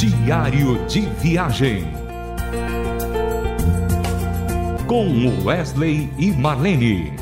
Diário de Viagem. Com Wesley e Marlene.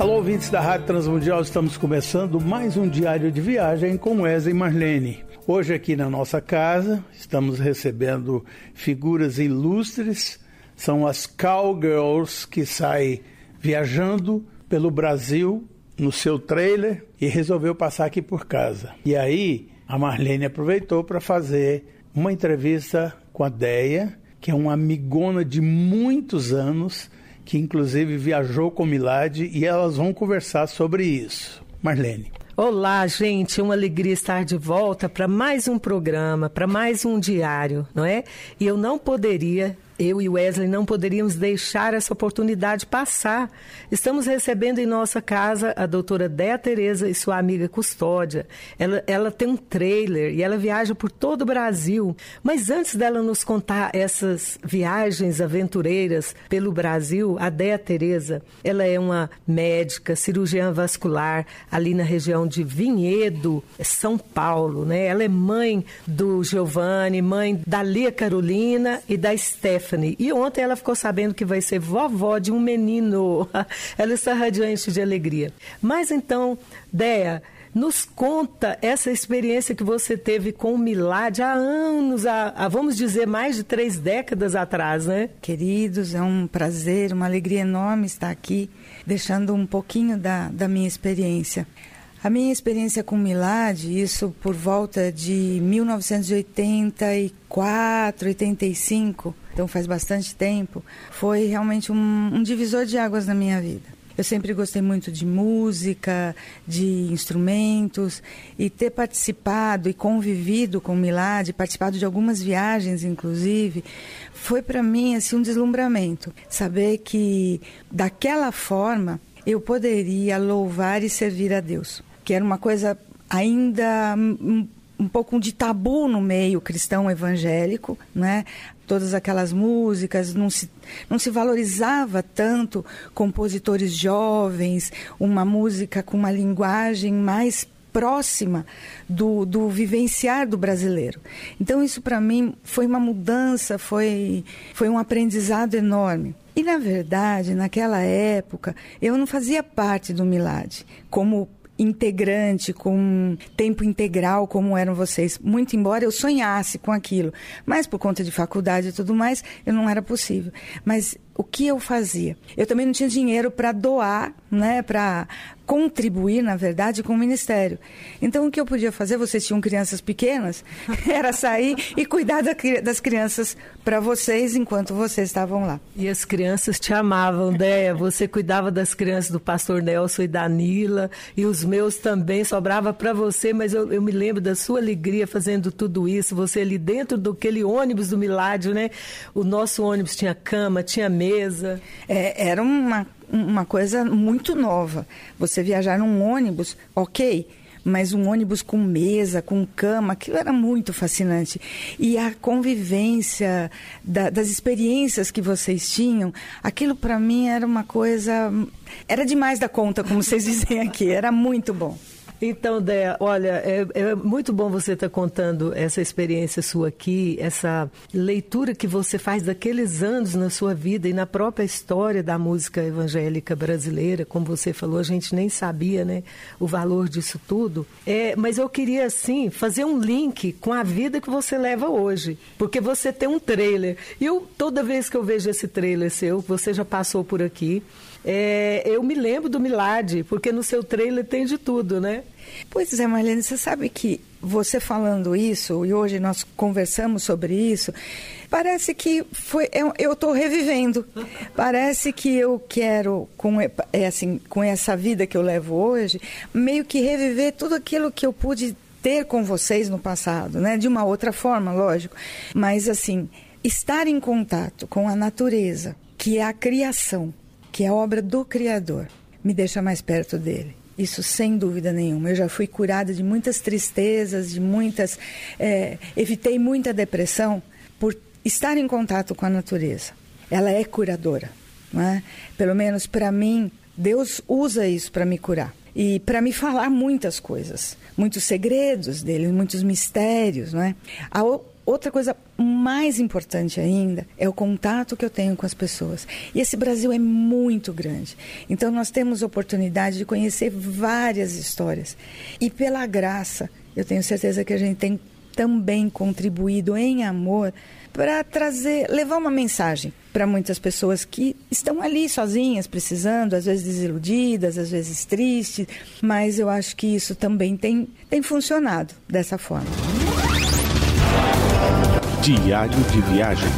Alô, ouvintes da Rádio Transmundial, estamos começando mais um Diário de Viagem com Wesley e Marlene. Hoje, aqui na nossa casa, estamos recebendo figuras ilustres, são as Cowgirls que saem viajando pelo Brasil no seu trailer e resolveu passar aqui por casa. E aí a Marlene aproveitou para fazer uma entrevista com a Deia, que é uma amigona de muitos anos, que inclusive viajou com Milad e elas vão conversar sobre isso. Marlene. Olá, gente, uma alegria estar de volta para mais um programa, para mais um diário, não é? E eu não poderia eu e Wesley não poderíamos deixar essa oportunidade passar. Estamos recebendo em nossa casa a doutora Déa Tereza e sua amiga Custódia. Ela, ela tem um trailer e ela viaja por todo o Brasil. Mas antes dela nos contar essas viagens aventureiras pelo Brasil, a Déa Tereza, ela é uma médica, cirurgiã vascular ali na região de Vinhedo, São Paulo. Né? Ela é mãe do Giovanni, mãe da Lia Carolina e da Stephanie. Stephanie. E ontem ela ficou sabendo que vai ser vovó de um menino. ela está radiante de alegria. Mas então, Dea, nos conta essa experiência que você teve com o Milad há anos, há, há, vamos dizer, mais de três décadas atrás, né? Queridos, é um prazer, uma alegria enorme estar aqui, deixando um pouquinho da, da minha experiência. A minha experiência com Milad, isso por volta de 1984, 85, então faz bastante tempo, foi realmente um, um divisor de águas na minha vida. Eu sempre gostei muito de música, de instrumentos e ter participado e convivido com Milad, participado de algumas viagens, inclusive, foi para mim assim um deslumbramento. Saber que daquela forma eu poderia louvar e servir a Deus que era uma coisa ainda um, um pouco de tabu no meio cristão evangélico, né? Todas aquelas músicas, não se, não se valorizava tanto compositores jovens, uma música com uma linguagem mais próxima do, do vivenciar do brasileiro. Então, isso para mim foi uma mudança, foi, foi um aprendizado enorme. E, na verdade, naquela época, eu não fazia parte do Milad como integrante, com tempo integral, como eram vocês. Muito embora eu sonhasse com aquilo. Mas por conta de faculdade e tudo mais, eu não era possível. Mas o que eu fazia? Eu também não tinha dinheiro para doar, né, para contribuir, na verdade, com o ministério. Então, o que eu podia fazer, vocês tinham crianças pequenas, era sair e cuidar das crianças para vocês enquanto vocês estavam lá. E as crianças te amavam, Déia. Você cuidava das crianças do pastor Nelson e da Nila, e os meus também, sobrava para você, mas eu, eu, me lembro da sua alegria fazendo tudo isso, você ali dentro daquele ônibus do Miládio, né? O nosso ônibus tinha cama, tinha mesa. É, era uma, uma coisa muito nova. Você viajar num ônibus, ok, mas um ônibus com mesa, com cama, aquilo era muito fascinante. E a convivência da, das experiências que vocês tinham, aquilo para mim era uma coisa. Era demais da conta, como vocês dizem aqui, era muito bom. Então, Dé, olha, é, é, muito bom você estar tá contando essa experiência sua aqui, essa leitura que você faz daqueles anos na sua vida e na própria história da música evangélica brasileira. Como você falou, a gente nem sabia né, o valor disso tudo. É, mas eu queria, assim, fazer um link com a vida que você leva hoje. Porque você tem um trailer. E eu, toda vez que eu vejo esse trailer seu, você já passou por aqui, é, eu me lembro do Milad, porque no seu trailer tem de tudo, né? Pois é, Marlene, você sabe que você falando isso, e hoje nós conversamos sobre isso, parece que foi eu estou revivendo. Parece que eu quero, com, é assim, com essa vida que eu levo hoje, meio que reviver tudo aquilo que eu pude ter com vocês no passado, né? De uma outra forma, lógico. Mas, assim, estar em contato com a natureza, que é a criação, que é obra do Criador, me deixa mais perto dele. Isso sem dúvida nenhuma. Eu já fui curada de muitas tristezas, de muitas. É, evitei muita depressão por estar em contato com a natureza. Ela é curadora. Não é? Pelo menos para mim, Deus usa isso para me curar e para me falar muitas coisas, muitos segredos dele, muitos mistérios, não é? Outra coisa mais importante ainda é o contato que eu tenho com as pessoas. E esse Brasil é muito grande. Então nós temos oportunidade de conhecer várias histórias. E pela graça, eu tenho certeza que a gente tem também contribuído em amor para trazer, levar uma mensagem para muitas pessoas que estão ali sozinhas, precisando, às vezes desiludidas, às vezes tristes, mas eu acho que isso também tem, tem funcionado dessa forma. Diário de viagem.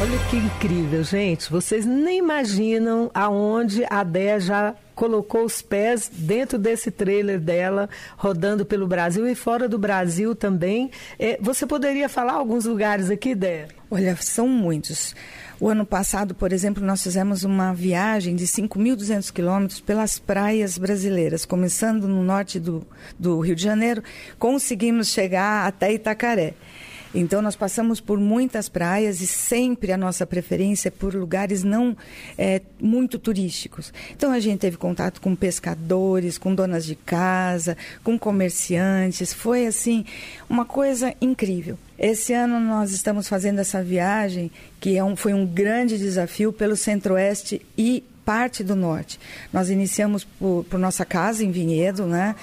Olha que incrível, gente. Vocês nem imaginam aonde a Dé já colocou os pés dentro desse trailer dela, rodando pelo Brasil e fora do Brasil também. É, você poderia falar alguns lugares aqui, Dé? Olha, são muitos. O ano passado, por exemplo, nós fizemos uma viagem de 5.200 quilômetros pelas praias brasileiras, começando no norte do, do Rio de Janeiro, conseguimos chegar até Itacaré. Então, nós passamos por muitas praias e sempre a nossa preferência é por lugares não é, muito turísticos. Então, a gente teve contato com pescadores, com donas de casa, com comerciantes. Foi, assim, uma coisa incrível. Esse ano nós estamos fazendo essa viagem, que é um, foi um grande desafio pelo Centro-Oeste e parte do Norte. Nós iniciamos por, por nossa casa em Vinhedo, né?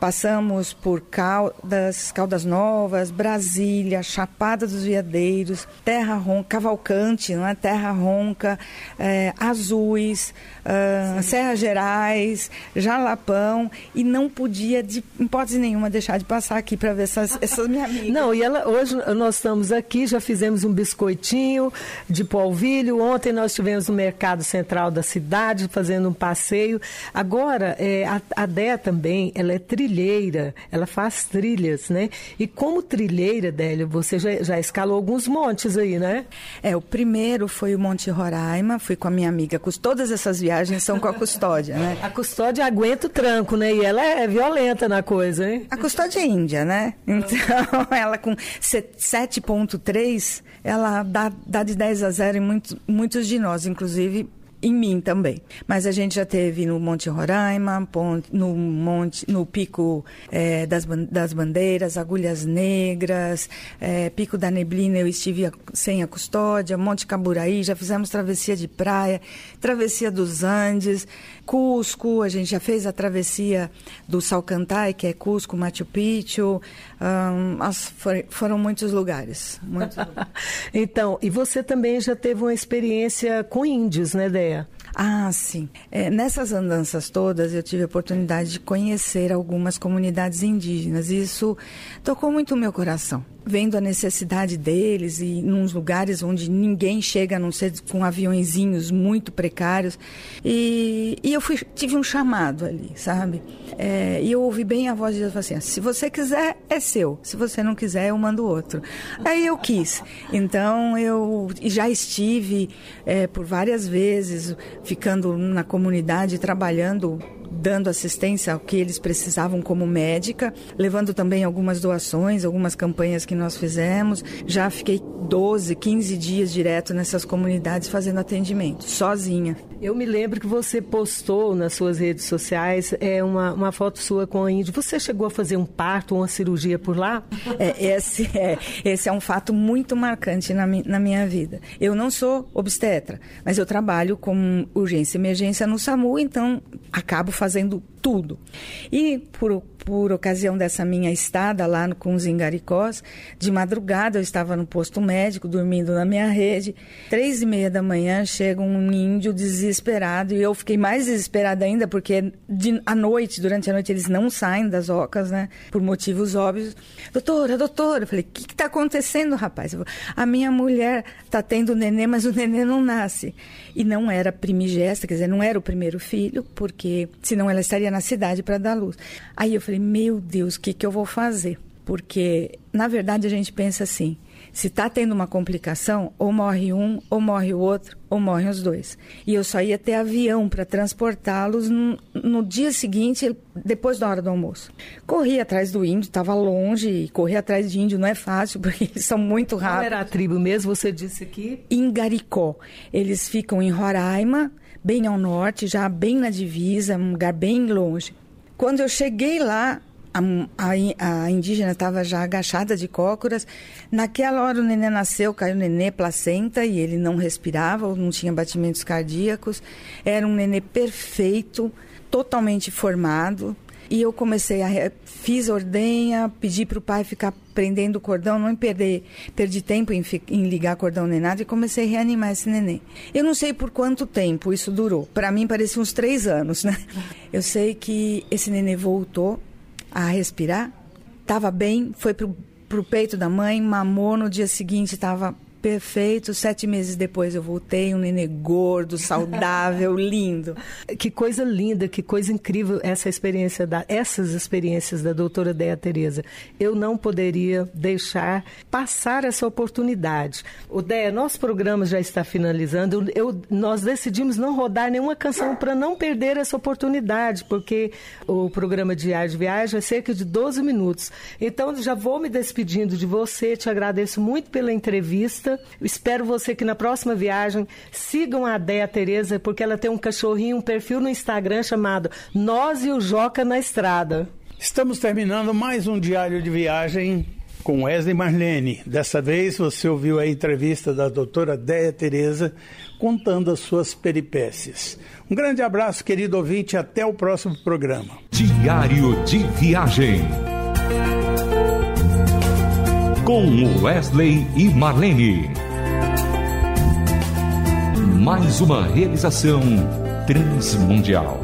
Passamos por Caldas, Caldas Novas, Brasília, Chapada dos Veadeiros, Terra Ronca, Cavalcante, não é? Terra Ronca, é, Azuis, uh, Serra Gerais, Jalapão, e não podia, de hipótese nenhuma, deixar de passar aqui para ver essas, essas minhas amigas. Não, e ela, hoje nós estamos aqui, já fizemos um biscoitinho de polvilho, ontem nós estivemos no Mercado Central da cidade fazendo um passeio. Agora, é, a, a Dé também, ela é trilhada trilheira, ela faz trilhas, né? E como trilheira, Délio, você já, já escalou alguns montes aí, né? É, o primeiro foi o Monte Roraima, fui com a minha amiga, todas essas viagens são com a custódia, né? A custódia aguenta o tranco, né? E ela é violenta na coisa, hein? A custódia é índia, né? Então, ela com 7.3, ela dá, dá de 10 a 0 em muitos, muitos de nós, inclusive em mim também. Mas a gente já teve no Monte Roraima, no Monte, no Pico é, das, das Bandeiras, Agulhas Negras, é, Pico da Neblina, eu estive sem a custódia, Monte Caburaí, já fizemos travessia de praia, travessia dos Andes, Cusco, a gente já fez a travessia do Salcantay, que é Cusco, Machu Picchu, as, foram muitos lugares. Muitos lugares. então, e você também já teve uma experiência com índios, né, Deia? Ah, sim. É, nessas andanças todas, eu tive a oportunidade de conhecer algumas comunidades indígenas. E isso tocou muito o meu coração. Vendo a necessidade deles e nos lugares onde ninguém chega, a não ser com aviãozinhos muito precários. E, e eu fui, tive um chamado ali, sabe? É, e eu ouvi bem a voz de Deus assim: se você quiser, é seu. Se você não quiser, eu mando outro. Aí eu quis. Então eu já estive é, por várias vezes ficando na comunidade, trabalhando dando assistência ao que eles precisavam como médica, levando também algumas doações, algumas campanhas que nós fizemos. Já fiquei 12, 15 dias direto nessas comunidades fazendo atendimento, sozinha. Eu me lembro que você postou nas suas redes sociais é, uma, uma foto sua com a índio. Você chegou a fazer um parto, uma cirurgia por lá? É, esse, é, esse é um fato muito marcante na, na minha vida. Eu não sou obstetra, mas eu trabalho com urgência e emergência no SAMU, então acabo fazendo tudo. E por, por ocasião dessa minha estada lá no, com os Ingaricós, de madrugada eu estava no posto médico, dormindo na minha rede. Três e meia da manhã chega um índio desesperado e eu fiquei mais desesperada ainda porque de, à noite, durante a noite, eles não saem das ocas, né? Por motivos óbvios. Doutora, doutora, eu falei, o que está acontecendo, rapaz? Falei, a minha mulher está tendo neném, mas o neném não nasce. E não era primigesta, quer dizer, não era o primeiro filho, porque senão ela estaria na cidade para dar luz. Aí eu falei, meu Deus, o que, que eu vou fazer? Porque, na verdade, a gente pensa assim, Se está tendo uma complicação, ou morre um, ou morre o outro, ou morrem os dois. E eu só ia ter avião para transportá-los no, no, dia seguinte, depois da hora do almoço. Corri atrás do índio, estava longe, e correr atrás de índio não é fácil, porque eles são muito rápidos. Qual era a tribo mesmo, você disse aqui? Em Garicó. Eles ficam em Roraima, bem ao norte, já bem na divisa, um lugar bem longe. Quando eu cheguei lá, a, a, a indígena estava já agachada de cócoras. Naquela hora o nenê nasceu, caiu o nenê placenta e ele não respirava, não tinha batimentos cardíacos. Era um nenê perfeito, totalmente formado. E eu comecei a. Fiz ordenha, pedi para o pai ficar prendendo o cordão, não perder, perdi tempo em, em ligar cordão nem nada e comecei a reanimar esse neném. Eu não sei por quanto tempo isso durou. Para mim parecia uns três anos, né? Eu sei que esse nenê voltou a respirar, estava bem, foi para o peito da mãe, mamou, no dia seguinte estava Perfeito. Sete meses depois eu voltei, um nenê gordo, saudável, lindo. Que coisa linda, que coisa incrível essa experiência da, essas experiências da doutora Dea Tereza. Eu não poderia deixar passar essa oportunidade. O Dea, nosso programa já está finalizando. Eu, nós decidimos não rodar nenhuma canção para não perder essa oportunidade, porque o programa Diário de Viagem é cerca de 12 minutos. Então, já vou me despedindo de você, te agradeço muito pela entrevista Espero você que na próxima viagem sigam a Déia Tereza, porque ela tem um cachorrinho, um perfil no Instagram chamado Nós e o Joca na Estrada. Estamos terminando mais um diário de viagem com Wesley Marlene. Dessa vez você ouviu a entrevista da doutora Déia Tereza contando as suas peripécias. Um grande abraço, querido ouvinte, até o próximo programa. Diário de Viagem com Wesley e Marlene. Mais uma realização transmundial.